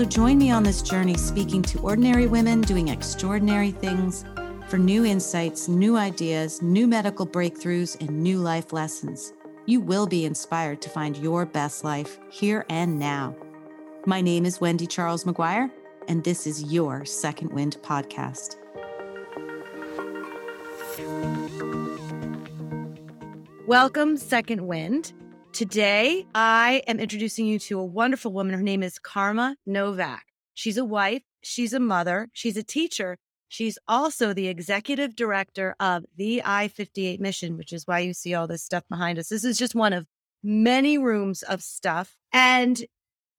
So join me on this journey speaking to ordinary women doing extraordinary things for new insights, new ideas, new medical breakthroughs, and new life lessons. You will be inspired to find your best life here and now. My name is Wendy Charles McGuire, and this is your Second Wind podcast. Welcome, Second Wind. Today, I am introducing you to a wonderful woman. Her name is Karma Novak. She's a wife, she's a mother, she's a teacher. She's also the executive director of the I 58 mission, which is why you see all this stuff behind us. This is just one of many rooms of stuff. And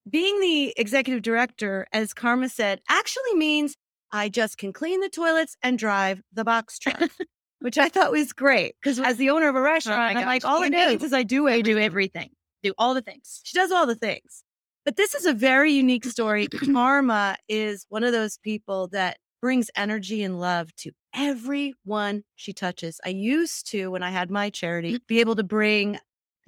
being the executive director, as Karma said, actually means I just can clean the toilets and drive the box truck. Which I thought was great because as the owner of a restaurant, oh I'm like, all it means is I do I do everything, do all the things. She does all the things. But this is a very unique story. Karma is one of those people that brings energy and love to everyone she touches. I used to, when I had my charity, be able to bring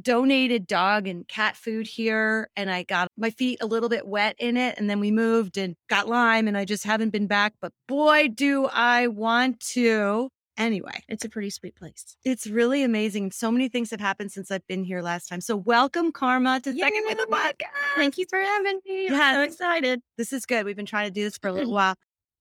donated dog and cat food here and I got my feet a little bit wet in it and then we moved and got Lyme and I just haven't been back but boy do I want to Anyway, it's a pretty sweet place. It's really amazing. So many things have happened since I've been here last time. So welcome, Karma, to Yay! Second with the Podcast. Thank you for having me. Yeah, I'm so excited. This is good. We've been trying to do this for a little while.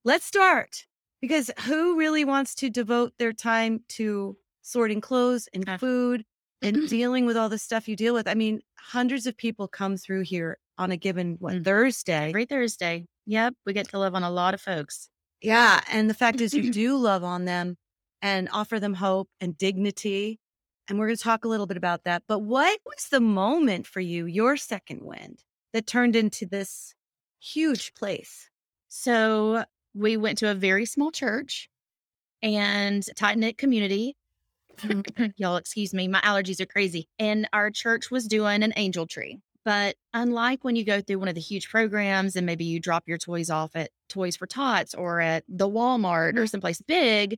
Let's start because who really wants to devote their time to sorting clothes and food and dealing with all the stuff you deal with? I mean, hundreds of people come through here on a given what, mm. Thursday. Every Thursday. Yep. We get to love on a lot of folks. Yeah. And the fact is, you do love on them and offer them hope and dignity. And we're going to talk a little bit about that. But what was the moment for you, your second wind, that turned into this huge place? So we went to a very small church and tight knit community. Mm-hmm. Y'all, excuse me, my allergies are crazy. And our church was doing an angel tree. But unlike when you go through one of the huge programs and maybe you drop your toys off at Toys for Tots or at the Walmart or someplace big,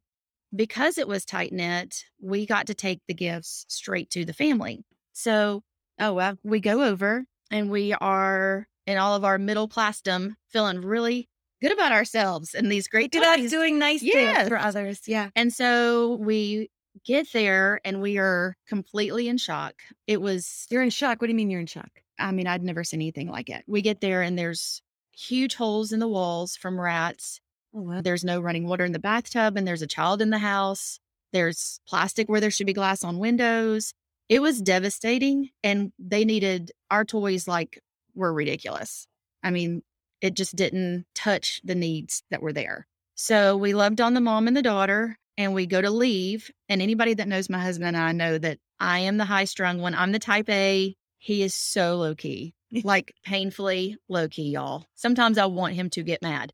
because it was tight knit, we got to take the gifts straight to the family. So, oh, well, we go over and we are in all of our middle classdom feeling really good about ourselves and these great doing nice yes. things for others. Yeah. And so we get there and we are completely in shock. It was You're in shock. What do you mean you're in shock? I mean, I'd never seen anything like it. We get there and there's huge holes in the walls from rats Oh, wow. There's no running water in the bathtub, and there's a child in the house. There's plastic where there should be glass on windows. It was devastating, and they needed our toys like were ridiculous. I mean, it just didn't touch the needs that were there. So we loved on the mom and the daughter, and we go to leave. And anybody that knows my husband and I know that I am the high strung one. I'm the type A. He is so low key, like painfully low key, y'all. Sometimes I want him to get mad.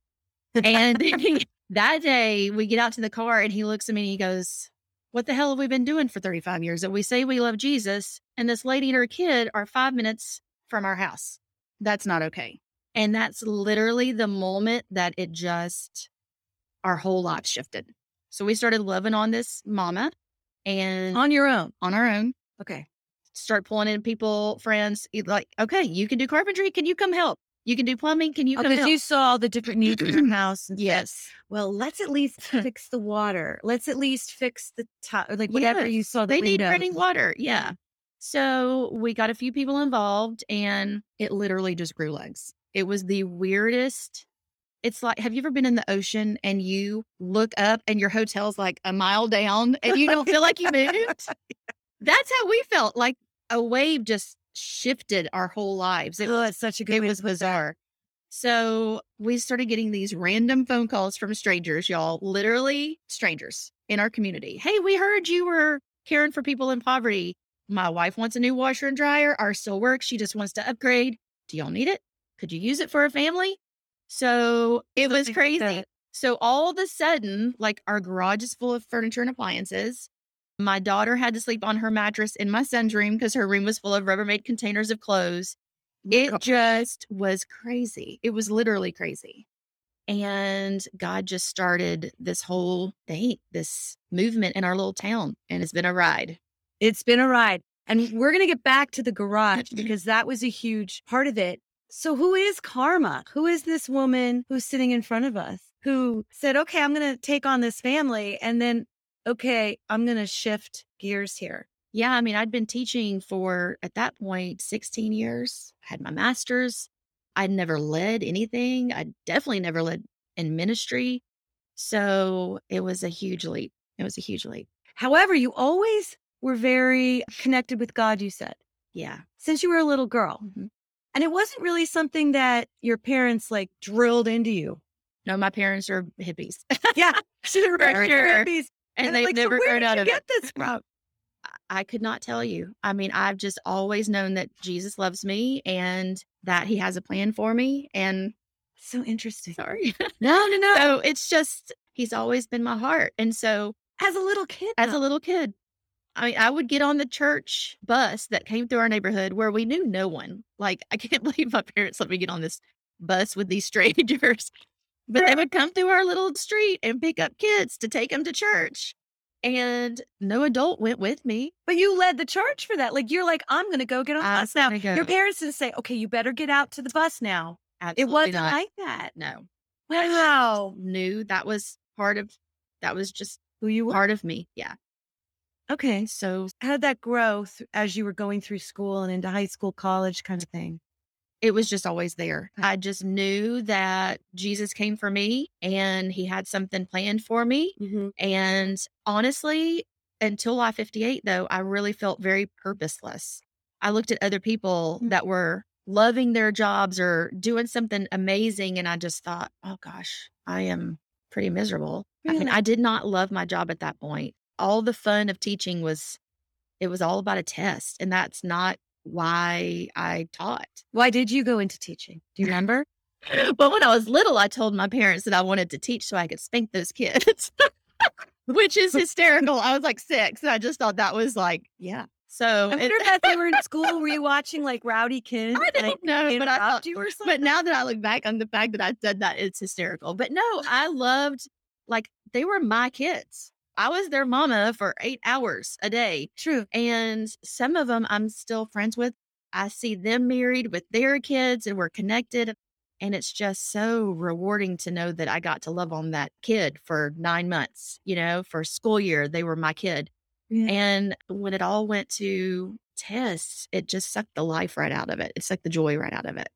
And that day we get out to the car and he looks at me and he goes, What the hell have we been doing for 35 years? That we say we love Jesus and this lady and her kid are five minutes from our house. That's not okay. And that's literally the moment that it just, our whole life shifted. So we started loving on this mama and on your own, on our own. Okay. Start pulling in people, friends, like, okay, you can do carpentry. Can you come help? You can do plumbing. Can you? Because oh, you saw all the different needs in your house. yes. Well, let's at least fix the water. Let's at least fix the top, like whatever yes. you saw. They need running water. Yeah. So we got a few people involved, and it literally just grew legs. It was the weirdest. It's like, have you ever been in the ocean and you look up and your hotel's like a mile down and you don't feel like you moved? That's how we felt. Like a wave just shifted our whole lives. It, oh, it's such a good. It was bizarre. So we started getting these random phone calls from strangers, y'all, literally strangers in our community. Hey, we heard you were caring for people in poverty. My wife wants a new washer and dryer. Ours still works. She just wants to upgrade. Do y'all need it? Could you use it for a family? So it was crazy. So all of a sudden, like our garage is full of furniture and appliances. My daughter had to sleep on her mattress in my son's room because her room was full of Rubbermaid containers of clothes. It just was crazy. It was literally crazy. And God just started this whole thing, this movement in our little town, and it's been a ride. It's been a ride. And we're going to get back to the garage because that was a huge part of it. So, who is Karma? Who is this woman who's sitting in front of us who said, okay, I'm going to take on this family and then, okay, I'm going to shift gears here? Yeah. I mean, I'd been teaching for, at that point, 16 years. I had my master's. I'd never led anything. I definitely never led in ministry. So it was a huge leap. It was a huge leap. However, you always were very connected with God, you said. Yeah. Since you were a little girl. Mhm. And it wasn't really something that your parents like drilled into you. No, my parents are hippies. Yeah. Sure, sure. hippies. And they've like, so never grown did out you of get it. this from? I- I could not tell you. I mean, I've just always known that Jesus loves me and that he has a plan for me. And So interesting. sorry. No, no, no. so it's just, he's always been my heart. And so As a little kid. as though. a little kid, I mean, I would get on the church bus that came through our neighborhood where we knew no one. Like, I can't believe my parents let me get on this bus with these strangers. But they would come through our little street and pick up kids to take them to church. And no adult went with me. But you led the charge for that. Like you're like, I'm gonna go get on the bus now. Your parents didn't say, okay, you better get out to the bus now. Absolutely it wasn't not. like that. no. Wow. Knew that was part of that was just Who you were. part of me. Yeah. Okay. So How did that grow th- as you were going through school and into high school, college kind of thing? It was just always there. I just knew that Jesus came for me and he had something planned for me. Mm-hmm. And honestly, until I 58, though, I really felt very purposeless. I looked at other people Mm. that were loving their jobs or doing something amazing. And I just thought, oh gosh, I am pretty miserable. I mean, I did not love my job at that point. All the fun of teaching was, it was all about a test. And that's not why I taught. Why did you go into teaching? Do you remember? But when I was little, I told my parents that I wanted to teach so I could spank those kids, which is hysterical. I was like six, and I just thought that was like, yeah. So I it- wonder if they were in school, were you watching like rowdy kids? I don't know, but I thought, you or something. but now that I look back on the fact that I said that, it's hysterical. But no, I loved like they were my kids. I was their mama for eight hours a day. True. And some of them I'm still friends with. I see them married with their kids and we're connected. And it's just so rewarding to know that I got to love on that kid for nine months, you know, for school year, they were my kid. Yeah. And when it all went to tests, it just sucked the life right out of it. It sucked the joy right out of it.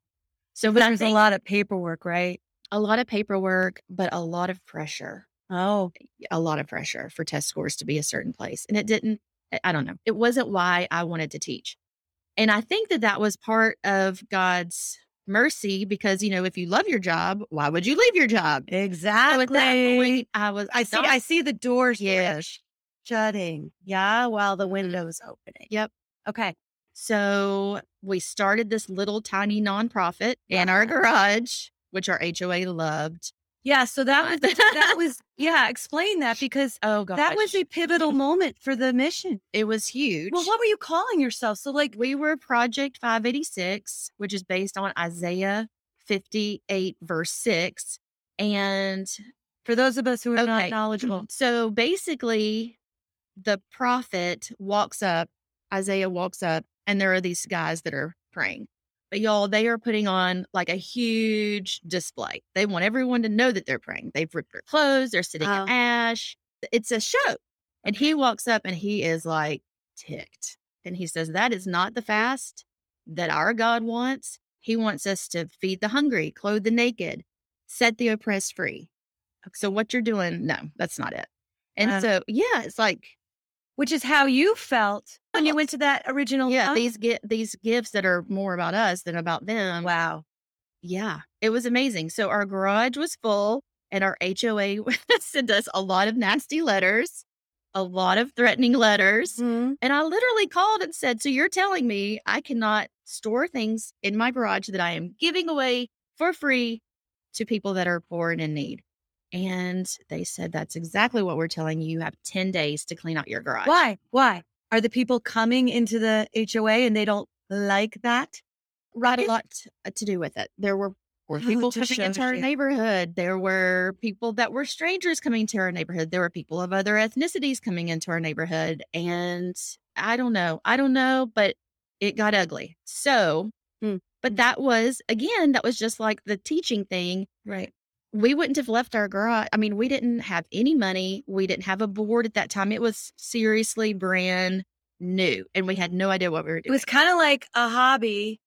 So, but There's a lot of paperwork, right? a lot of paperwork, but a lot of pressure Oh, a lot of pressure for test scores to be a certain place. And it didn't, I- don't know, it wasn't why I wanted to teach. And I think that that was part of God's mercy because, you know, if you love your job, why would you leave your job? So exactly. at that point, I was, I see. I see the doors Yes. shutting. Yeah, while the window's opening. Yep. Okay. So we started this little tiny nonprofit in our uh-huh. garage, which our HOA loved. Yeah. So that was that was yeah. Explain that because Oh, God. that was a pivotal moment for the mission. it was huge. Well, what were you calling yourself? So like, we were Project 586, which is based on Isaiah 58, verse 6. And for those of us who are not knowledgeable, so basically, the prophet walks up, Isaiah walks up, and there are these guys that are praying. But y'all, they are putting on like a huge display. They want everyone to know that they're praying. They've ripped their clothes, they're sitting Oh. in ash. It's a show. And he walks up and he is like ticked. And he says, That is not the fast that our God wants. He wants us to feed the hungry, clothe the naked, set the oppressed free. So what you're doing, no, that's not it. And Uh. so, yeah, it's like, which is how you felt when you went to that original. yeah, these get these gifts that are more about us than about them. wow. Yeah, it was amazing. So our garage was full, and our HOA sent us a lot of nasty letters, a lot of threatening letters. Mhm. And I literally called and said, So you're telling me I cannot store things in my garage that I am giving away for free to people that are poor and in need? And they said, That's exactly what we're telling you. You have 10 days to clean out your garage. Why? Why? Are the people coming into the HOA and they don't like that? Right. A lot uh, to do with it. There were, were Oh, people coming into our you. neighborhood. There were people that were strangers coming to our neighborhood. There were people of other ethnicities coming into our neighborhood. And I don't know. I don't know, but it got ugly. So, Hmm. but that was, again, that was just like the teaching thing. Right. We wouldn't have left our garage. I mean, we didn't have any money. We didn't have a board at that time. It was seriously brand new, and we had no idea what we were doing. It was kind of like a hobby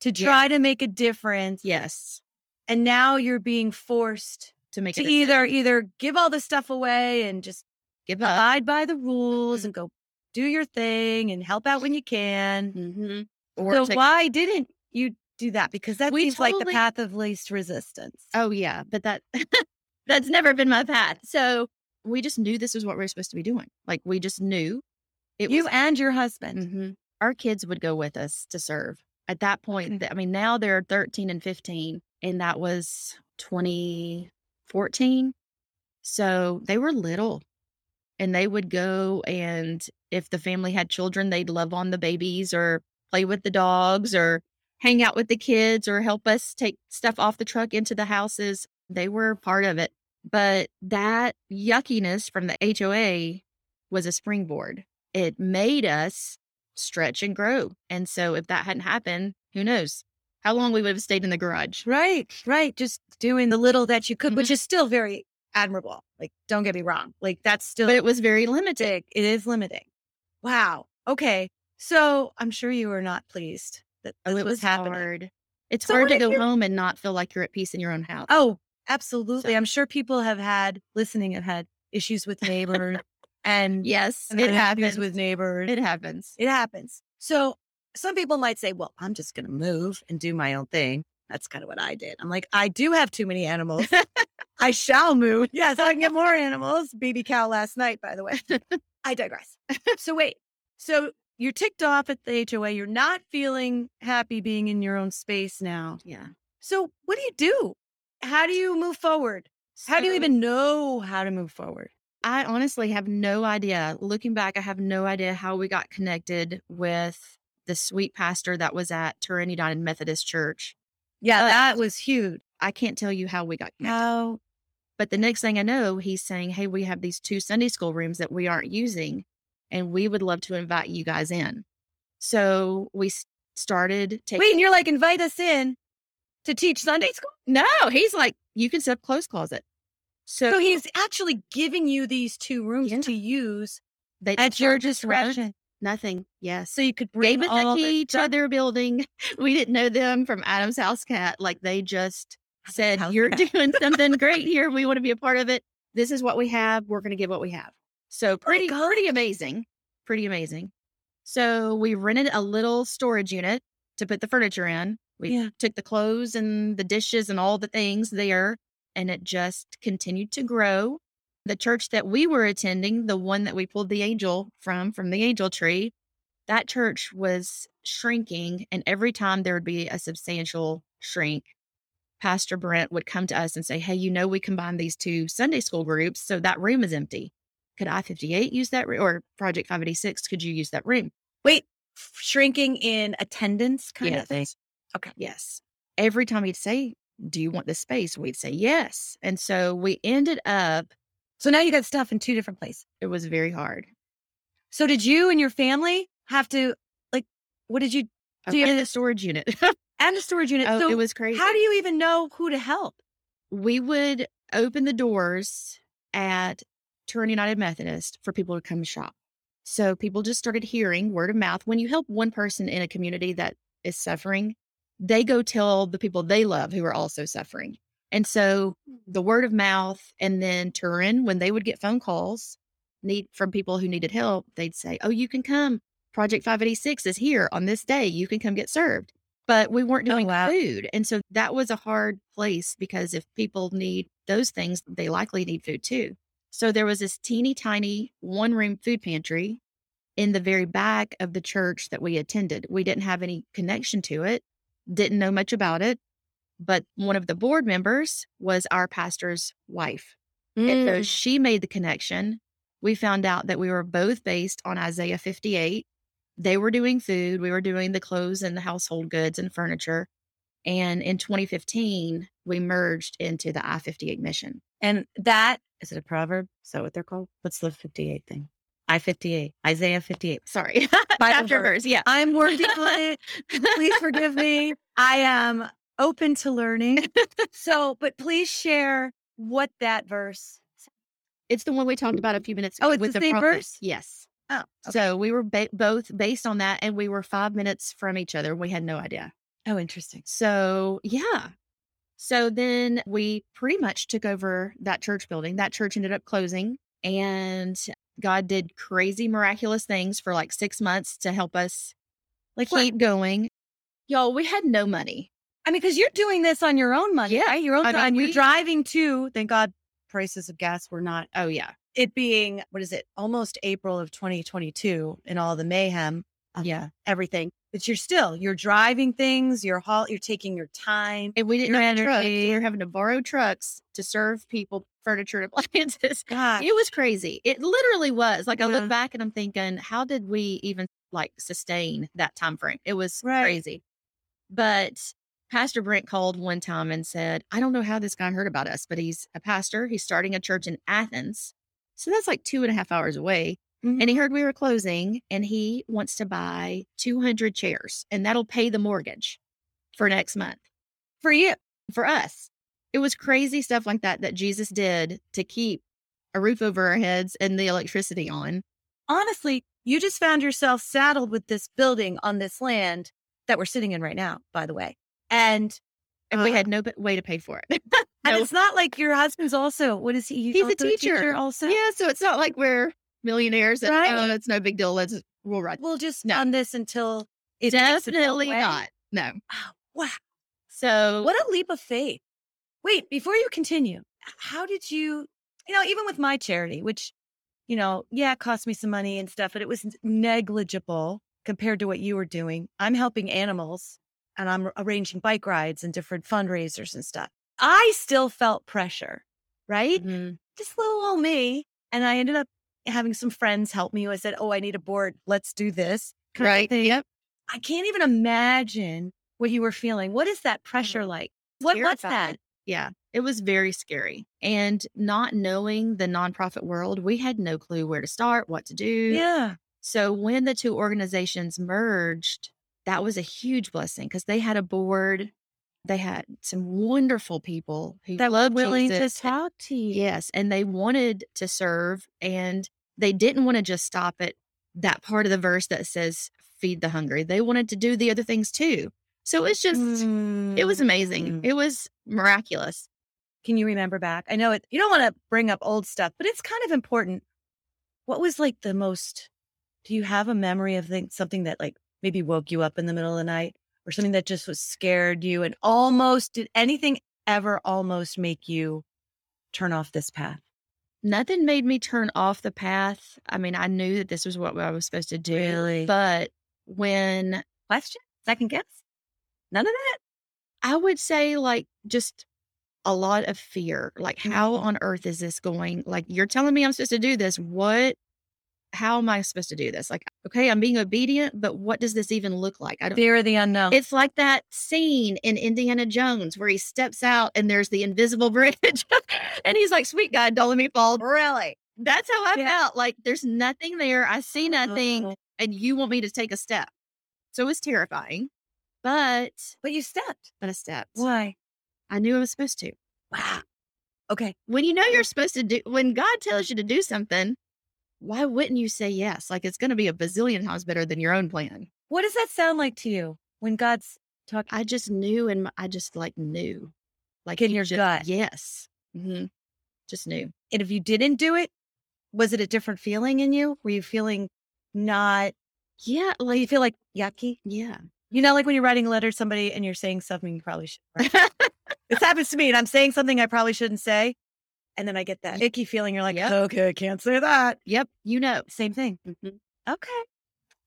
to Yeah. try to make a difference. yes, And now you're being forced to make to either either give all the stuff away and just give up. abide by the rules and go do your thing and help out when you can. Mm-hmm. Or So take- why didn't you do that? Because that We seems like the path of least resistance. oh yeah, but that that's never been my path. So we just knew this was what we were supposed to be doing. Like we just knew it you was. and your husband. Mhm. Our kids would go with us to serve. At that point, I mean, now they're 13 and 15, and that was 2014. So they were little and they would go. And if the family had children, they'd love on the babies or play with the dogs or hang out with the kids or help us take stuff off the truck into the houses. They were part of it. But that yuckiness from the HOA was a springboard. It made us stretch and grow. And so if that hadn't happened, who knows how long we would have stayed in the garage. Right, right. Just doing the little that you could, Mm-hmm. which is still very admirable. Like, don't get me wrong. Like, that's still But it was very limiting. It is limiting. Wow. Okay. So I'm sure you were not pleased that Oh, it was happening. hard. It's So hard to go home and not feel like you're at peace in your own house. Oh, absolutely. So- I'm sure people have had listening have had issues with neighbors and yes, and it happens. with neighbors. It happens. It happens. So some people might say, well, I'm just going to move and do my own thing. That's kind of what I did. I'm like, I do have too many animals. I shall move. Yes, I can get more animals. Baby cow last night, by the way. I digress. So wait. So you're ticked off at the HOA. You're not feeling happy being in your own space now. yeah. So what do you do? How do you move forward? How do you even know how to move forward? I honestly have no idea. Looking back, I have no idea how we got connected with the sweet pastor that was at Turin United Methodist Church. Yeah, Uh, that was huge. I can't tell you how we got connected. How? But the next thing I know, he's saying, Hey, we have these two Sunday school rooms that we aren't using, and we would love to invite you guys in. So we started taking. Wait, and you're like, invite us in to teach Sunday school? no, he's like, You can set up clothes closet. So, So he's actually giving you these two rooms Yeah. to use they at your us discretion. Nothing. Yes. So you could bring gave us all a key to their building. We didn't know them from Adam's House Cat. Like they just said, House You're Cat. doing something great here. We want to be a part of it. This is what we have. We're going to give what we have. So oh pretty, God. pretty amazing. Pretty amazing. So we rented a little storage unit to put the furniture in. We Yeah. took the clothes and the dishes and all the things there, and it just continued to grow. The church that we were attending, the one that we pulled the angel from, from the angel tree, that church was shrinking. And every time there would be a substantial shrink, Pastor Brent would come to us and say, Hey, you know, we combined these two Sunday school groups. So that room is empty. Could I 58 use that room? Or Project 586, could you use that room? Wait, f- shrinking in attendance kind of thing. Okay. Yes. Every time he'd say, Do you want this space? We'd say yes. And so we ended up, So now you got stuff in two different places. it was very hard. So did you and your family have to like what did you Do you in the storage unit. and the storage unit? oh, so it was crazy. how do you even know who to help? we would open the doors at Turin United Methodist for people to come shop. So people just started hearing word of mouth. When you help one person in a community that is suffering, they go tell the people they love who are also suffering. And so the mm. word of mouth, and then Turin, when they would get phone calls need from people who needed help, they'd say, "Oh, you can come. Project 586 is here on this day. You can come get served." But we weren't Oh, doing wow. food, and so that was a hard place because if people need those things, they likely need food too. So there was this teeny tiny one room food pantry in the very back of the church that we attended. We didn't have any connection to it, didn't know much about it, but one of the board members was our pastor's wife. And so Mm. she made the connection. We found out that we were both based on Isaiah 58. They were doing food, we were doing the clothes and the household goods and furniture. And in 2015, we merged into the I 58 mission. And that is it a proverb? Is that what they're called? What's the 58 thing? I 58, Isaiah 58. Sorry, Bible chapter verse. Yeah. I'm working on it. Please forgive me. I am open to learning. So, but please share what that verse. It's the one we talked about a few minutes ago. Oh, it's the same prophet. verse? Yes. Oh, So we were ba- both based on that, and we were five minutes from each other. We had no idea. oh, interesting. So, yeah. So then we pretty much took over that church building. That church ended up closing, and God did crazy, miraculous things for like six months to help us Like what? keep going. Y'all, we had no money. I mean, because you're doing this on your own money, Yeah. right? Your own time. You're we- driving to. Thank God, prices of gas were not. Oh, yeah. It being what is it? Almost April of 2022, and all the mayhem. of Yeah. everything. But you're still you're driving things. You're haul. You're taking your time. And we didn't have trucks. We were having to borrow trucks to serve people furniture and appliances. God, It was crazy. It literally was. Like I Yeah. look back and I'm thinking, how did we even like sustain that time frame? It was Right. crazy. But Pastor Brent called one time and said, I don't know how this guy heard about us, but he's a pastor. He's starting a church in Athens. So that's like two and a half hours away. Mhm. And he heard we were closing and he wants to buy 200 chairs and that'll pay the mortgage for next month for you. for us. It was crazy stuff like that that Jesus did to keep a roof over our heads and the electricity on. honestly, you just found yourself saddled with this building on this land that we're sitting in right now, by the way. And And we Uh, had no b- way to pay for it. and it's not like your husband's also what is he? He's a also teacher. also. yeah, so it's not like we're millionaires. And, Right. Oh, it's no big deal. Let's we'll ride. We'll just No. on this until it its Definitely not. No. Oh, wow. So What a leap of faith. Wait, before you continue, how did you, you know, even with my charity, which, you know, yeah, it cost me some money and stuff, but it was negligible compared to what you were doing. I'm helping animals and I'm arranging bike rides and different fundraisers and stuff. I still felt pressure, right? Mhm. Just little old me. And I ended up having some friends help me. I said, Oh, I need a board. Let's do this. right. Yep. I can't even imagine what you were feeling. What is that mm. pressure like? What, what's that? Yeah, it was very scary. And not knowing the nonprofit world, we had no clue where to start, what to do. Yeah. So when the two organizations merged, that was a huge blessing because they had a board. They had some wonderful people who That were loved willing to talk to you. Yes, and they wanted to serve, and they didn't want to just stop at that part of the verse that says "feed the hungry." They wanted to do the other things too. So it's just, it was amazing. Mm. It was miraculous. Can you remember back? I know it. You don't want to bring up old stuff, but it's kind of important. What was like the most? Do you have a memory of thing, something that like maybe woke you up in the middle of the night, or something that just was scared you and almost did anything ever almost make you turn off this path? Nothing made me turn off the path. I mean, I knew that this was what I was supposed to do. Really? But when Question? Second guess? None of that. I would say like just a lot of fear. Like how Mhm. on earth is this going? Like you're telling me I'm supposed to do this. What how am I supposed to do this? Like, okay, I'm being obedient, but what does this even look like? I don't Fear of the unknown. it's like that scene in Indiana Jones where he steps out and there's the invisible bridge. and he's like, Sweet God, don't let me fall. really That's how I Yeah. felt. Like there's nothing there. I see nothing, Mhm. and you want me to take a step. So it was terrifying. But But you stepped. but a step. Why? I knew I was supposed to. Wow. Okay. when you know you're supposed to do when God tells you to do something, why wouldn't you say yes? Like it's going to be a bazillion times better than your own plan. What does that sound like to you when God's talking? I just knew, and I just like knew, like In your just- gut. Yes, hmm just knew. And if you didn't do it, was it a different feeling in you? Were you feeling not, Yeah, like, you feel like yucky? yeah. You know, like when you're writing a letter to somebody and you're saying something you probably should. Right? this happens to me, and I'm saying something I probably shouldn't say. And then I get that icky feeling. You're like, Yep. okay, I can't say that. yep, you know. Same thing. Mhm. Okay.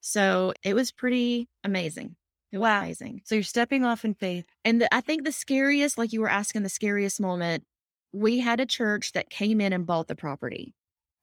So it was pretty amazing. It was Wow. amazing. So you're stepping off in faith. And the, I think the scariest, like you were asking, the scariest moment we had a church that came in and bought the property.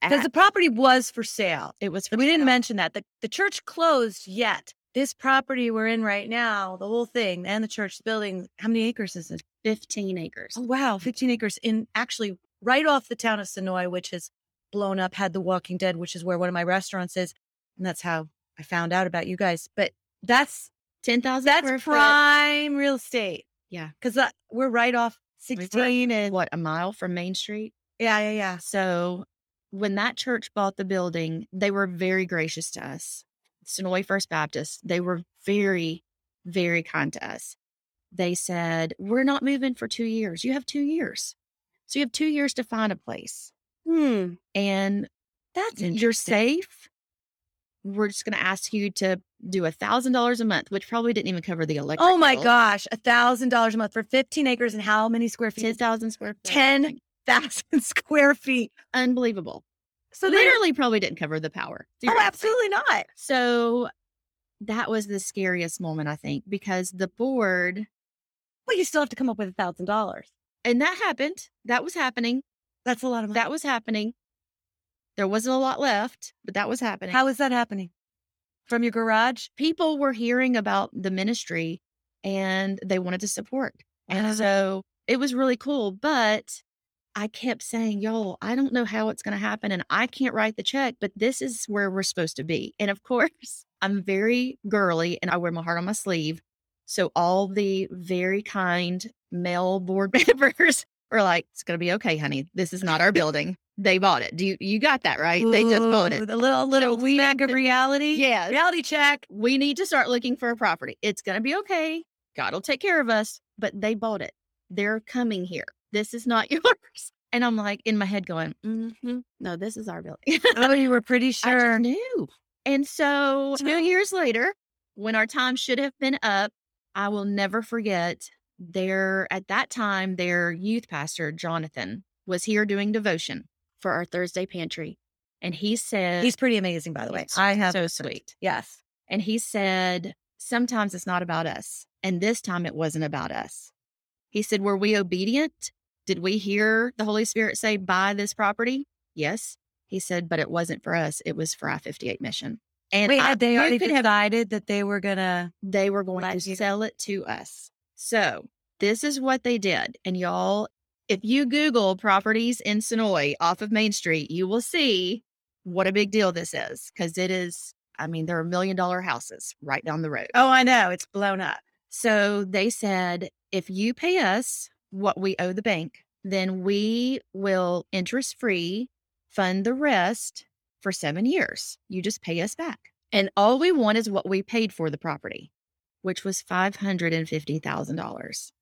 Because the property was for sale. it was for We didn't mention that. The, the church closed yet. This property we're in right now, the whole thing and the church building, how many acres is it? 15 acres. Oh, wow. 15 acres in actually right off the town of Senoia, which has blown up, had The Walking Dead, which is where one of my restaurants is. And that's how I found out about you guys. But that's 10,000 that's square foot. prime real estate. Yeah. Because uh, we're right off 16 and What, a mile from Main Street? yeah, yeah, yeah. So when that church bought the building, they were very gracious to us. Senoia First Baptist, they were very, very kind to us. They said, We're not moving for two years. You have two years. So you have two years to find a place. Hmm. And That's you're safe. We're just going to ask you to do a thousand dollars a month, which probably didn't even cover the electric. Oh my bill. gosh. A thousand dollars a month for 15 acres and how many square feet? 10,000 square feet. 10 thousand square feet. Unbelievable. So they Literally probably didn't cover the power. Oh, absolutely not. So that was the scariest moment, I think, because the board, Well, you still have to come up with a thousand dollars. And that happened. That was happening. That's a lot of money. That was happening. There wasn't a lot left, but that was happening. How is that happening? From your garage? people were hearing about the ministry and they wanted to support. And Uh-huh. so it was really cool. But I kept saying, y'all, I don't know how it's going to happen and I can't write the check, but this is where we're supposed to be. And of course, I'm very girly and I wear my heart on my sleeve. So all the very kind male board members were like, it's going to be okay, honey. This is not our building. They bought it. Do you, you got that right? They just bought Ooh, it. A little little smack of reality. Yeah. Reality check. we need to start looking for a property. It's going to be okay. God will take care of us. But they bought it. They're coming here. This is not yours. And I'm like in my head going, mm-hmm, no, this is our building. Oh, you were pretty I sure. just knew. And so two years later, when our time should have been up, I will never forget their, at that time, their youth pastor, Jonathan, was here doing devotion for our Thursday pantry. And he said, He's pretty amazing, by the way. I have so sweet. Yes. And he said, Sometimes it's not about us. And this time it wasn't about us. He said, Were we obedient? Did we hear the Holy Spirit say, Buy this property? Yes. He said, But it wasn't for us. It was for I 58 mission. And Wait, I- had they already could have- decided that they were gonna they were going to you- sell it to us. So this is what they did. And y'all, if you Google properties in Senoia off of Main Street, you will see what a big deal this is because it is, I mean, there are million dollar houses right down the road. Oh, I know. It's blown up. So they said, if you pay us what we owe the bank, then we will interest free fund the rest for seven years. You just pay us back. And all we want is what we paid for the property, which was $550,000.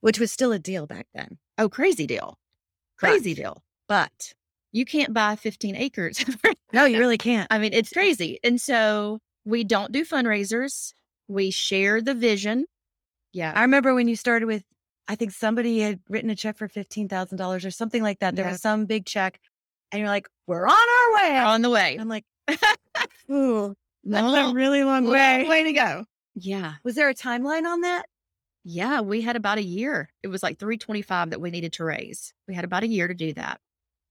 Which was still a deal back then. Oh, crazy deal. Crazy deal. But You can't buy 15 acres. no, you really can't. I mean, it's crazy. And so we don't do fundraisers. We share the vision. Yeah. I remember when you started with, I think somebody had written a check for fifteen thousand dollars or something like that. There Yeah. was some big check, and you're like, "We're on our way." On the way. I'm like, "Ooh, that's No. a really long way." Way to go. Yeah. Was there a timeline on that? Yeah. We had about a year. It was like 325 that we needed to raise. We had about a year to do that.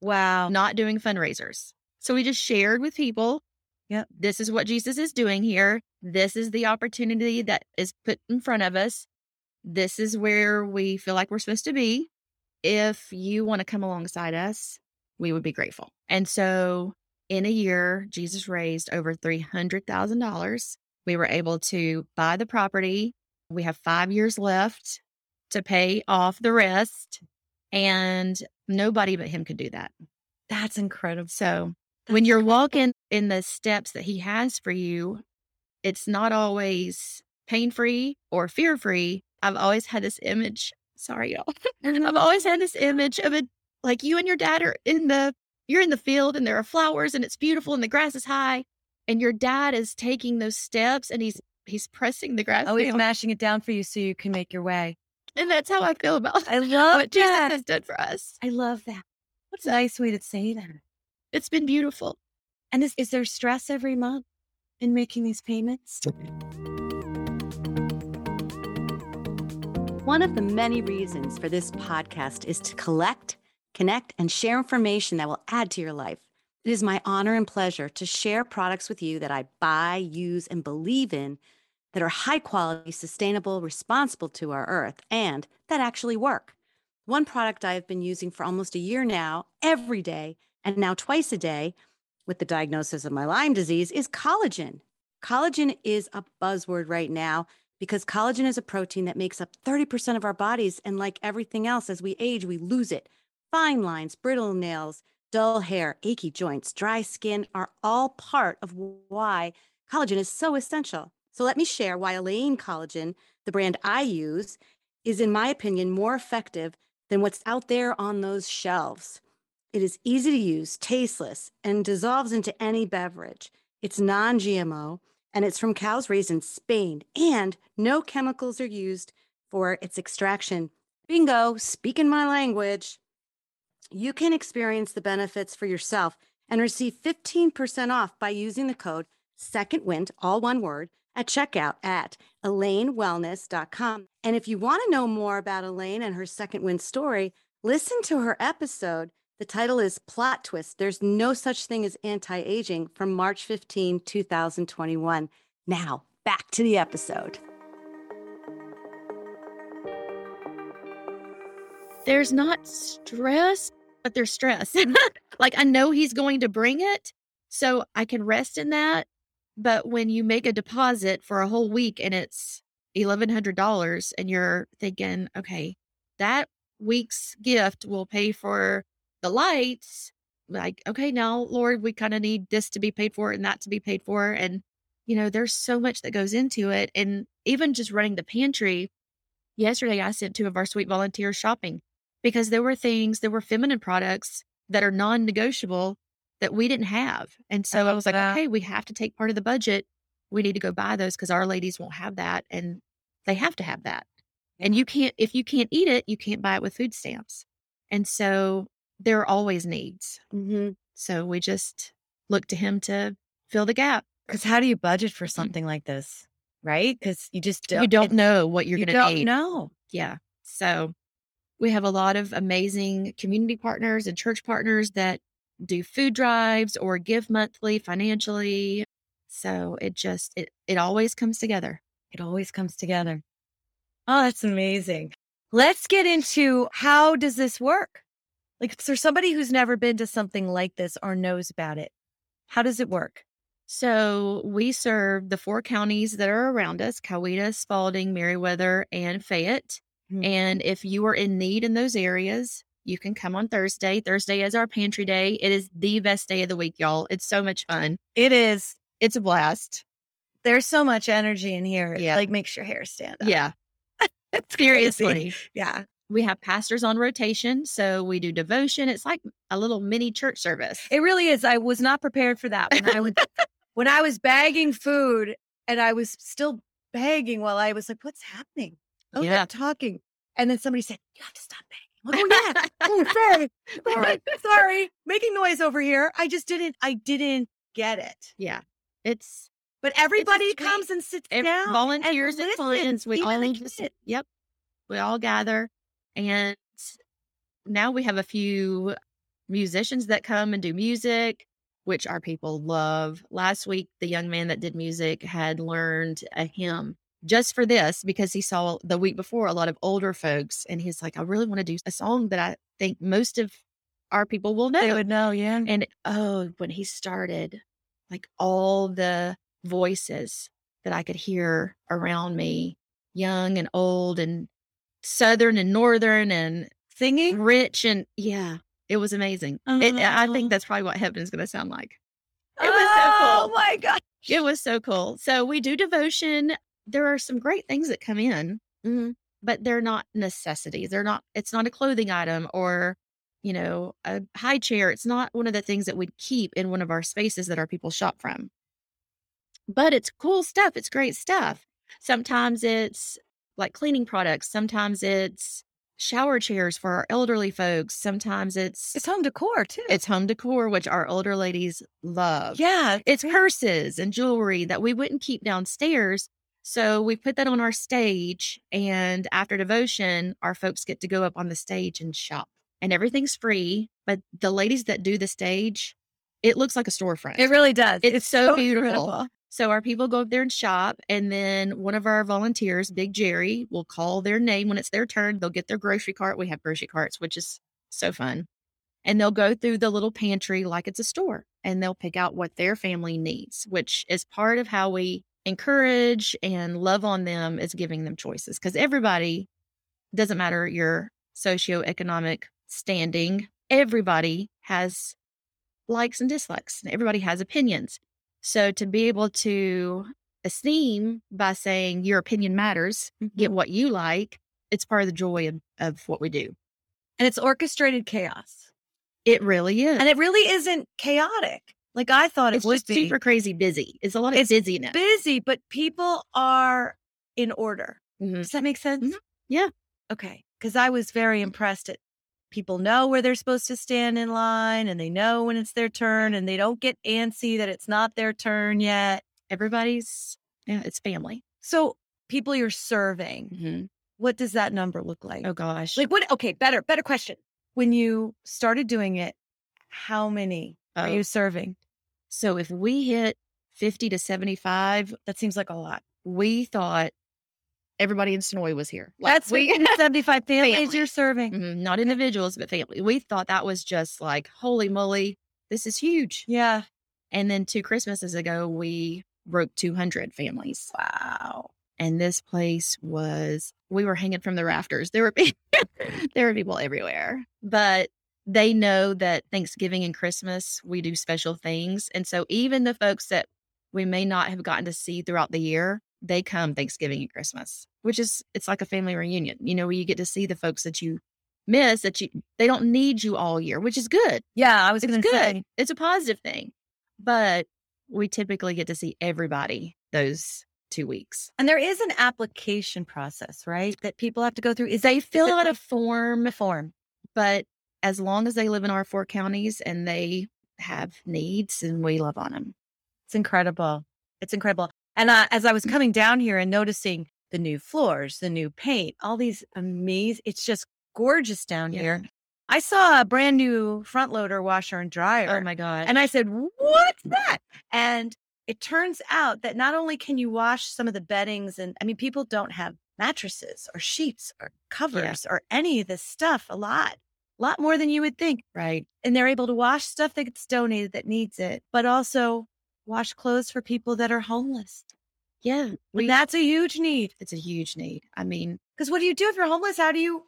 Wow. Not doing fundraisers. So we just shared with people. Yep. This is what Jesus is doing here. This is the opportunity that is put in front of us. This is where we feel like we're supposed to be. If you want to come alongside us, we would be grateful. And so in a year, Jesus raised over $300,000. We were able to buy the property. We have five years left to pay off the rest. And nobody but him could do that. That's incredible. So when you're walking in the steps that he has for you, it's not always pain free or fear free. I've always had this image. Sorry, y'all. I've always had this image of it like you and your dad are in the you're in the field and there are flowers and it's beautiful and the grass is high and your dad is taking those steps and he's he's pressing the grass Oh, he's down. mashing it down for you so you can make your way. and that's how I feel about I love what Jesus that. has done for us. I love that. What's a nice way to say that? It's been beautiful. And is, is there stress every month in making these payments? One of the many reasons for this podcast is to collect connect, and share information that will add to your life. It is my honor and pleasure to share products with you that I buy, use, and believe in that are high quality, sustainable, responsible to our earth, and that actually work. One product I have been using for almost a year now, every day, and now twice a day with the diagnosis of my Lyme disease is collagen. Collagen is a buzzword right now because collagen is a protein that makes up 30% of our bodies. And like everything else, as we age, we lose it. Fine lines, brittle nails, dull hair, achy joints, dry skin are all part of why collagen is so essential. So let me share why Elaine Collagen, the brand I use, is, in my opinion, more effective than what's out there on those shelves. It is easy to use, tasteless, and dissolves into any beverage. It's non GMO and it's from cows raised in Spain, and no chemicals are used for its extraction. Bingo, speaking my language. You can experience the benefits for yourself and receive 15% off by using the code Second Wind, all one word, at checkout at elainewellness.com. And if you want to know more about Elaine and her Second Wind story, listen to her episode the title is Plot Twist There's No Such Thing as Anti Aging from March 15, 2021. Now, back to the episode. There's not stress, but there's stress. Mm-hmm. like I know he's going to bring it, so I can rest in that. But when you make a deposit for a whole week and it's $1,100 and you're thinking, okay, that week's gift will pay for the lights, like, okay, now, Lord, we kind of need this to be paid for and that to be paid for. And, you know, there's so much that goes into it. And even just running the pantry, yesterday I sent two of our sweet volunteers shopping because there were things, there were feminine products that are non negotiable that we didn't have. And so I, I was like, that. okay, we have to take part of the budget. We need to go buy those because our ladies won't have that. And they have to have that. And you can't, if you can't eat it, you can't buy it with food stamps. And so there are always needs. Mm-hmm. So we just look to him to fill the gap. Because how do you budget for something like this? Right? Because you just don't, you don't know what you're you going to eat. No. Yeah. So we have a lot of amazing community partners and church partners that do food drives or give monthly financially. So it just it it always comes together. It always comes together. Oh, that's amazing. Let's get into how does this work? Like, for somebody who's never been to something like this or knows about it, how does it work? So we serve the four counties that are around us Coweta, Spalding, Meriwether, and Fayette. Mm-hmm. And if you are in need in those areas, you can come on Thursday. Thursday is our pantry day. It is the best day of the week, y'all. It's so much fun. It is. It's a blast. There's so much energy in here. Yeah. Like makes your hair stand up. Yeah. Seriously. Yeah we have pastors on rotation. So we do devotion. It's like a little mini church service. It really is. I was not prepared for that when I was when I was bagging food and I was still bagging while I was like, what's happening? Oh, yeah. talking. And then somebody said, You have to stop bagging. Like, oh yeah. oh, sorry. Sorry. sorry. Making noise over here. I just didn't I didn't get it. Yeah. It's but everybody comes and sits down. Volunteers and, and We all just, yep. We all gather and now we have a few musicians that come and do music, which our people love. Last week, the young man that did music had learned a hymn just for this because he saw the week before a lot of older folks and he's like, I really want to do a song that I think most of our people will know. They would know, yeah. And oh, when he started, like all the voices that I could hear around me, young and old and southern and northern and singing rich and yeah it was amazing uh-huh. it, i think that's probably what heaven is going to sound like it was oh, so cool oh my gosh it was so cool so we do devotion there are some great things that come in mm-hmm. but they're not necessities they're not it's not a clothing item or you know a high chair it's not one of the things that we'd keep in one of our spaces that our people shop from but it's cool stuff it's great stuff sometimes it's like cleaning products. Sometimes it's shower chairs for our elderly folks. Sometimes it's it's home decor too. It's home decor, which our older ladies love. Yeah. It's purses and jewelry that we wouldn't keep downstairs. So we put that on our stage. And after devotion, our folks get to go up on the stage and shop. and everything's free. But the ladies that do the stage, it looks like a storefront. It really does. It's so beautiful. So our people go up there and shop, and then one of our volunteers, Big Jerry, will call their name when it's their turn. They'll get their grocery cart. We have grocery carts, which is so fun. And they'll go through the little pantry like it's a store and they'll pick out what their family needs, which is part of how we encourage and love on them is giving them choices because everybody doesn't matter your socioeconomic standing, everybody has likes and dislikes. Everybody has opinions. So to be able to esteem by saying your opinion matters, mm-hmm. get what you like, it's part of the joy of, of what we do. And it's orchestrated chaos. It really is. And it really isn't chaotic. Like I thought it's it just super crazy busy. It's a lot of It's busyness. busy, but people are in order. Mhm. Does that make sense? Mhm. Yeah. Okay. Because I was very impressed at people know where they're supposed to stand in line and they know when it's their turn and they don't get antsy that it's not their turn yet. Everybody's, yeah, it's family. So people you're serving, Mhm. what does that number look like? Oh gosh. Like what? Okay, better, better question. When you started doing it, how many are Oh. you serving? So if we hit 50 to 75, That seems like a lot. we thought everybody in Senoia was here. Like, That's we, 75 families Family. you're serving. Mhm, not individuals, but family. We thought that was just like, holy moly, this is huge. Yeah. And then two Christmases ago, we broke 200 families. Wow. And this place was, we were hanging from the rafters. There were, there were people everywhere, but they know that Thanksgiving and Christmas, we do special things. And so even the folks that we may not have gotten to see throughout the year, they come Thanksgiving and Christmas, which is, it's like a family reunion, you know, where you get to see the folks that you miss that you, they don't need you all year, which is good. Yeah, I was It's going good. to say. It's a positive thing. But we typically get to see everybody those two weeks. And there is an application process, right? That people have to go through. Is They fill out a form, form. but as long as they live in our four counties and they have needs and we love on them. It's incredible. It's incredible. And uh, as I was coming down here and noticing the new floors, the new paint, all these amazing, it's just gorgeous down Yeah. here. I saw a brand new front loader washer and dryer. Oh my God. And I said, What's that? And it turns out that not only can you wash some of the beddings, and I mean, people don't have mattresses or sheets or covers or any of this stuff a lot, a lot more than you would think. right. And they're able to wash stuff that gets donated that needs it, but also wash clothes for people that are homeless. Yeah. We, And that's a huge need. it's a huge need. I mean, Because what do you do if you're homeless? How do you?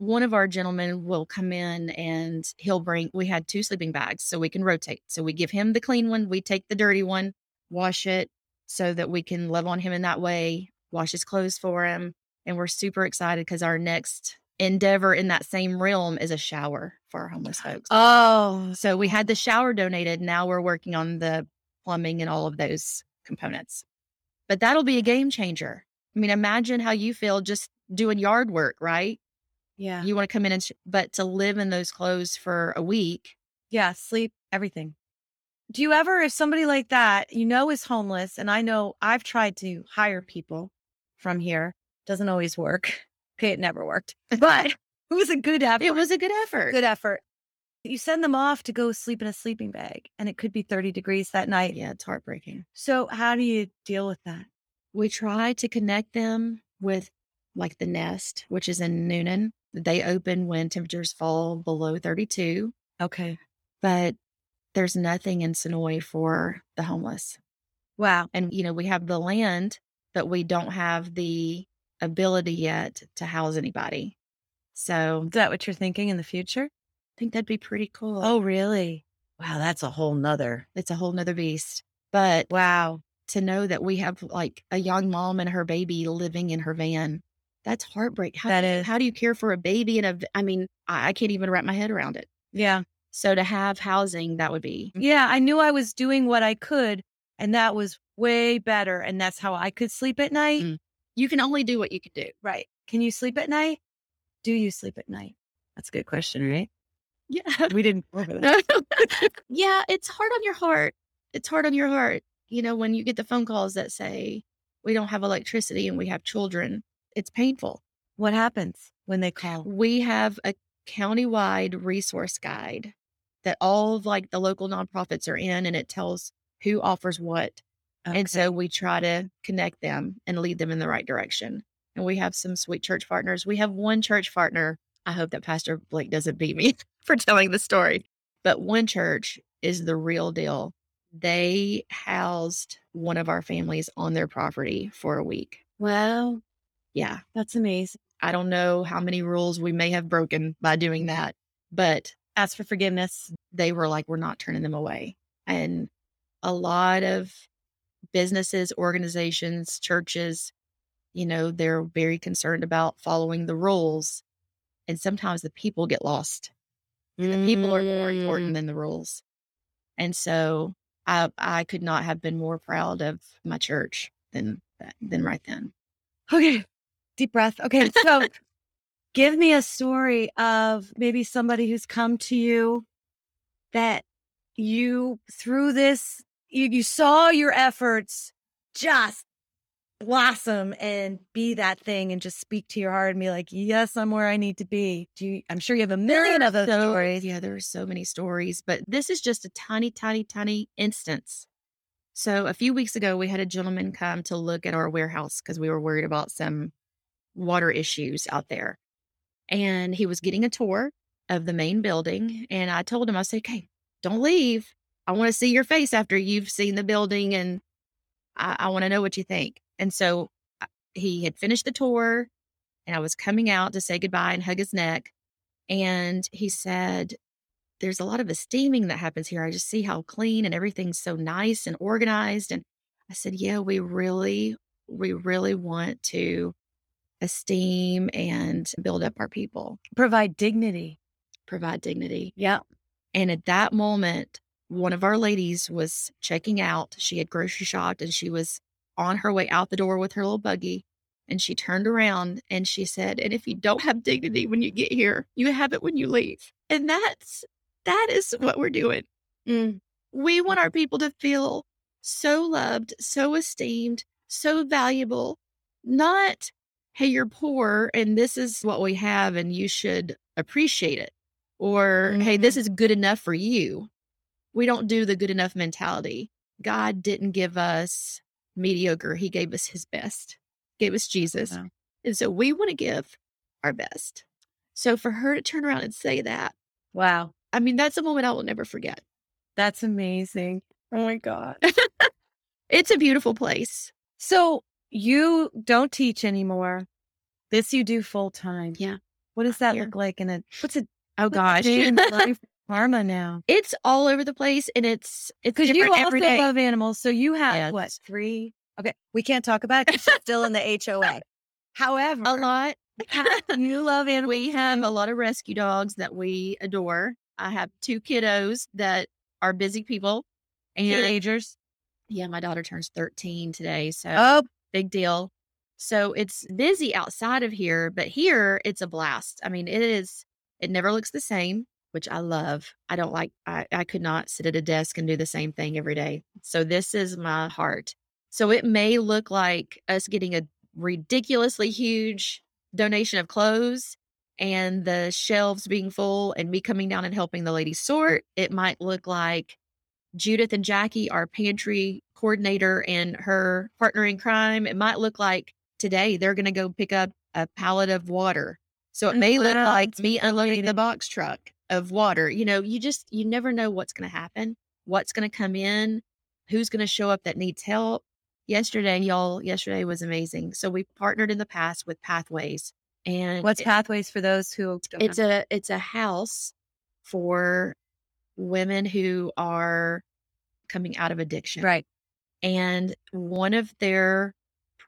one of our gentlemen will come in and he'll bring we had two sleeping bags so we can rotate so we give him the clean one we take the dirty one wash it so that we can love on him in that way wash his clothes for him and we're super excited because our next endeavor in that same realm is a shower for our homeless folks. Oh, so we had the shower donated now we're working on the plumbing and all of those components. But that'll be a game changer. I mean imagine how you feel just doing yard work right? Yeah. you want to come in and sh- but to live in those clothes for a week. Yeah, sleep, everything. Do you ever, if somebody like that, you know, is homeless, and I know I've tried to hire people from here, doesn't always work. Okay, it never worked, but it was a good effort. it was a good effort good effort. You send them off to go sleep in a sleeping bag, and it could be 30 degrees that night. yeah it's heartbreaking So, how do you deal with that? we try to connect them with like the nest which is in Newnan they open when temperatures fall below 32 Okay. but there's nothing in Senoia for the homeless Wow. and you know we have the land but we don't have the ability yet to house anybody so Is that what you're thinking in the future? i think that'd be pretty cool Oh, really? Wow, that's a whole nother. it's a whole nother beast but Wow. to know that we have like a young mom and her baby living in her van that's heartbreak how, That is. how do you care for a baby and a i mean I, I can't even wrap my head around it Yeah. so to have housing that would be Yeah. I knew I was doing what I could, and that was way better. And that's how I could sleep at night. Mm. You can only do what you can do Right. Can you sleep at night? Do you sleep at night? That's a good question, right? yeah We didn't go over that. yeah it's hard on your heart it's hard on your heart you know when you get the phone calls that say we don't have electricity and we have children it's painful What happens when they call? we have a countywide resource guide that all of like the local nonprofits are in and it tells who offers what. Okay. And so we try to connect them and lead them in the right direction. And we have some sweet church partners. We have one church partner. I hope that Pastor Blake doesn't beat me for telling the story. But one church is the real deal. They housed one of our families on their property for a week. Wow, Yeah. that's amazing. I don't know how many rules we may have broken by doing that, but Ask for forgiveness. they were like, we're not turning them away. And a lot of businesses, organizations, churches, you know, they're very concerned about following the rules. And sometimes the people get lost. The people are more Mm. important than the rules. And so I I could not have been more proud of my church than than right then. Okay, deep breath. Okay, so give me a story of maybe somebody who's come to you that you through this you, you saw your efforts just blossom and be that thing and just speak to your heart and be like, yes, I'm where I need to be. Do you, I'm sure you have a million of those So- stories. Yeah, there are so many stories, but this is just a tiny, tiny, tiny instance. So a few weeks ago, we had a gentleman come to look at our warehouse because we were worried about some water issues out there. And he was getting a tour of the main building. And I told him, I said, okay, don't leave. I want to see your face after you've seen the building and I, I want to know what you think. And so uh, he had finished the tour and I was coming out to say goodbye and hug his neck. And he said, There's a lot of esteeming that happens here. I just see how clean and everything's so nice and organized. And I said, Yeah, we really, we really want to esteem and build up our people, Provide dignity. provide dignity. Yeah. And at that moment, one of our ladies was checking out. She had grocery shopped and she was on her way out the door with her little buggy. And she turned around and she said, And if you don't have dignity when you get here, you have it when you leave. And that's that is what we're doing. Mm. We want our people to feel so loved, so esteemed, so valuable. Not, hey, you're poor and this is what we have and you should appreciate it. Or, hey, this is good enough for you. We don't do the good enough mentality. God didn't give us mediocre, He gave us His best, gave us Jesus. Wow. And so we want to give our best. So for her to turn around and say that, Wow. I mean, that's a moment I will never forget. That's amazing. Oh my God. It's a beautiful place. So you don't teach anymore. This you do full time. Yeah. What does that Here. look like in a what's it Oh gosh. karma now? it's all over the place and it's it's Because you also every day. love animals. So you have what, three? Okay. We can't talk about it. it's still in the HOA. However, a lot. you love animals. we have a lot of rescue dogs that we adore. I have two kiddos that are busy people. And Teenagers. yeah, my daughter turns 13 today. So Oh, big deal. So it's busy outside of here, but here it's a blast. I mean, it is, it never looks the same, which I love. I don't like, I, I could not sit at a desk and do the same thing every day. So this is my heart. So it may look like us getting a ridiculously huge donation of clothes and the shelves being full and me coming down and helping the ladies sort. It might look like Judith and Jackie, our pantry coordinator and her partner in crime. It might look like today they're going to go pick up a pallet of water. So it may look like me unloading the box truck of water. You know, you just, you never know what's going to happen, what's going to come in, who's going to show up that needs help. Yesterday, y'all, yesterday was amazing. So we partnered in the past with Pathways. And what's it- pathways for those who it's know? a it's a house for women who are coming out of addiction right. and one of their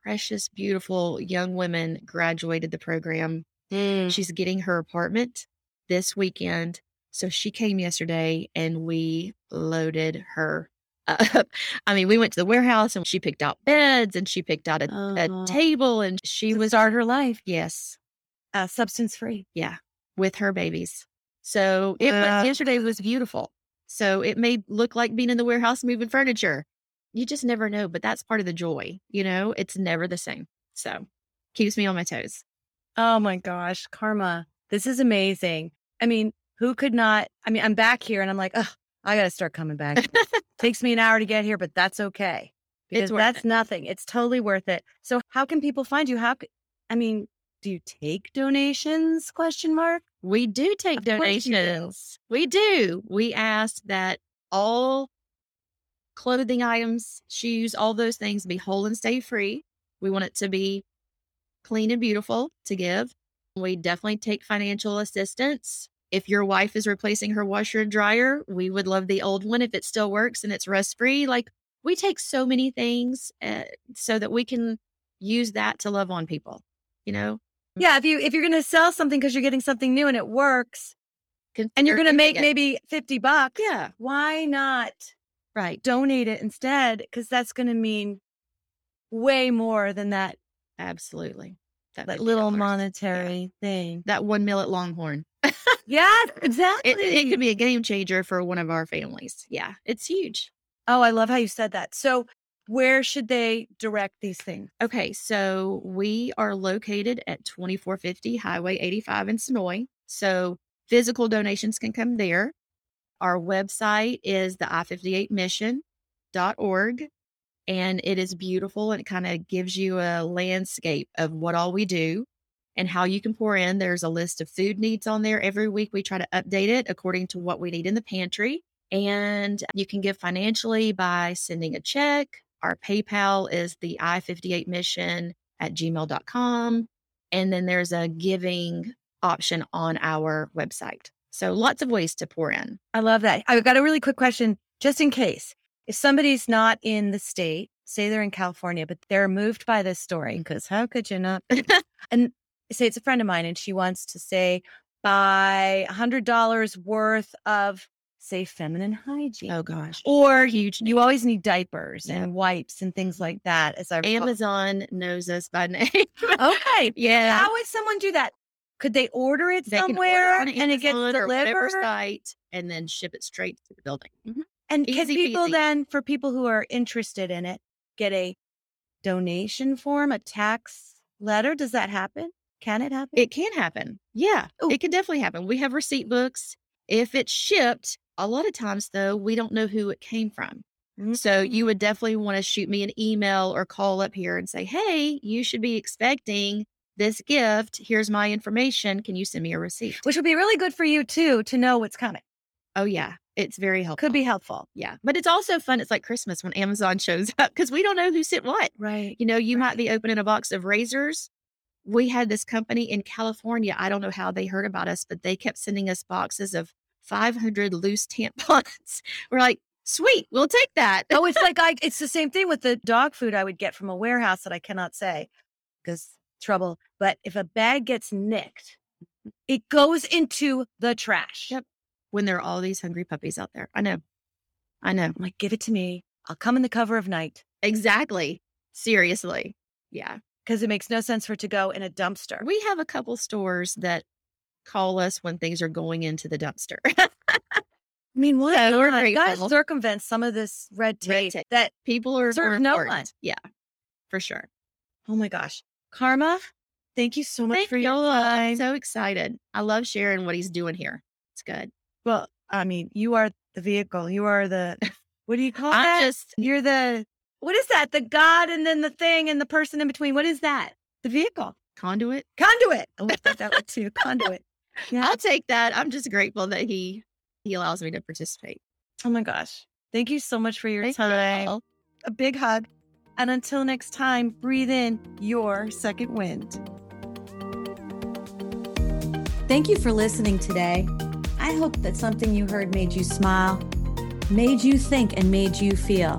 precious beautiful young women graduated the program Mm. she's getting her apartment this weekend so she came yesterday and we loaded her up i mean we went to the warehouse and she picked out beds and she picked out a, Uh-huh. a table and she was start her life yes uh, substance free. yeah, with her babies. So it Uh. yesterday was beautiful. So it may look like being in the warehouse moving furniture. You just never know, but that's part of the joy. You know, it's never the same. So keeps me on my toes. Oh my gosh, Karma, this is amazing. I mean, who could not? I mean, I'm back here and I'm like, oh, I got to start coming back. Takes me an hour to get here, but that's okay because that's it. nothing. It's totally worth it. So, how can people find you? How? I mean, do you take donations? Question mark. We do take Of you do. donations. We do. We ask that all clothing items, shoes, all those things be whole and stay free. We want it to be clean and beautiful to give. We definitely take financial assistance. If your wife is replacing her washer and dryer, we would love the old one if it still works and it's rust free. Like we take so many things uh, so that we can use that to love on people, you know? Yeah, if you if you're going to sell something because you're getting something new and it works, and you're going to make it. maybe fifty bucks, Yeah, why not right. donate it instead? Because that's going to mean way more than that Absolutely. That that $50. little Yeah. monetary thing. That one meal at Longhorn. Yeah, exactly. It, it could be a game changer for one of our families. Yeah, it's huge. oh, I love how you said that. So, where should they direct these things? Okay, so we are located at 2450 Highway 85 in Senoia. So physical donations can come there. Our website is the i58mission.org and it is beautiful and it kind of gives you a landscape of what all we do and how you can pour in. There's a list of food needs on there. Every week we try to update it according to what we need in the pantry. And you can give financially by sending a check. Our PayPal is the i58mission at gmail.com. And then there's a giving option on our website. So lots of ways to pour in. I love that. I've got a really quick question just in case. If somebody's not in the state, say they're in California, but they're moved by this story, because how could you not? and say it's a friend of mine and she wants to say buy $100 worth of, say, feminine hygiene. Oh gosh. Or Huge. you always need diapers Yeah. and wipes and things like that. As I recall. Amazon knows us by name. Okay. yeah. How would someone do that? Could they order it They can order somewhere and it gets Amazon or whatever delivered? site and then ship it straight to the building. Mhm. And can people peasy. then, for people who are interested in it, get a donation form, a tax letter? Does that happen? Can it happen? It can happen. Yeah, Ooh. it can definitely happen. We have receipt books. If it's shipped, a lot of times though, we don't know who it came from. So you would mm. definitely want to shoot me an email or call up here and say, "Hey, you should be expecting this gift. Here's my information. Can you send me a receipt?" Which would be really good for you too to know what's coming. Oh yeah, it's very helpful. Could be helpful. Yeah, but it's also fun. It's like Christmas when Amazon shows up because we don't know who sent what. Right. You know, you might be opening a box of razors. We had this company in California. I don't know how they heard about us, but they kept sending us boxes of 500 loose tampons. We're like, sweet, we'll take that. oh, it's like I it's the same thing with the dog food I would get from a warehouse that I cannot say because trouble. But if a bag gets nicked, it goes into the trash. Yep. When there are all these hungry puppies out there. I know. I know. I'm like, give it to me. I'll come in the cover of night Exactly. Seriously. Yeah. Because it makes no sense for it to go in a dumpster. We have a couple stores that call us when things are going into the dumpster. I mean, what? So we're Gotta circumvent some of this red tape, tape. that, People are, Serve no one. Yeah, for sure. oh my gosh. Karma, thank you so much Thank for your you. time. I'm so excited. I love sharing what he's doing here. It's good. well, I mean, you are the vehicle. You are the, what do you call I'm that? just You're the, what is that? The God and then the thing and the person in between. What is that? The vehicle. conduit. Conduit. Oh, I looked at that one too. Conduit. Yeah. I'll take that. I'm just grateful that he he allows me to participate. Oh my gosh. Thank you so much for your Thank you. time. A big hug. And until next time, breathe in your second wind. Thank you for listening today. I hope that something you heard made you smile, made you think, and made you feel.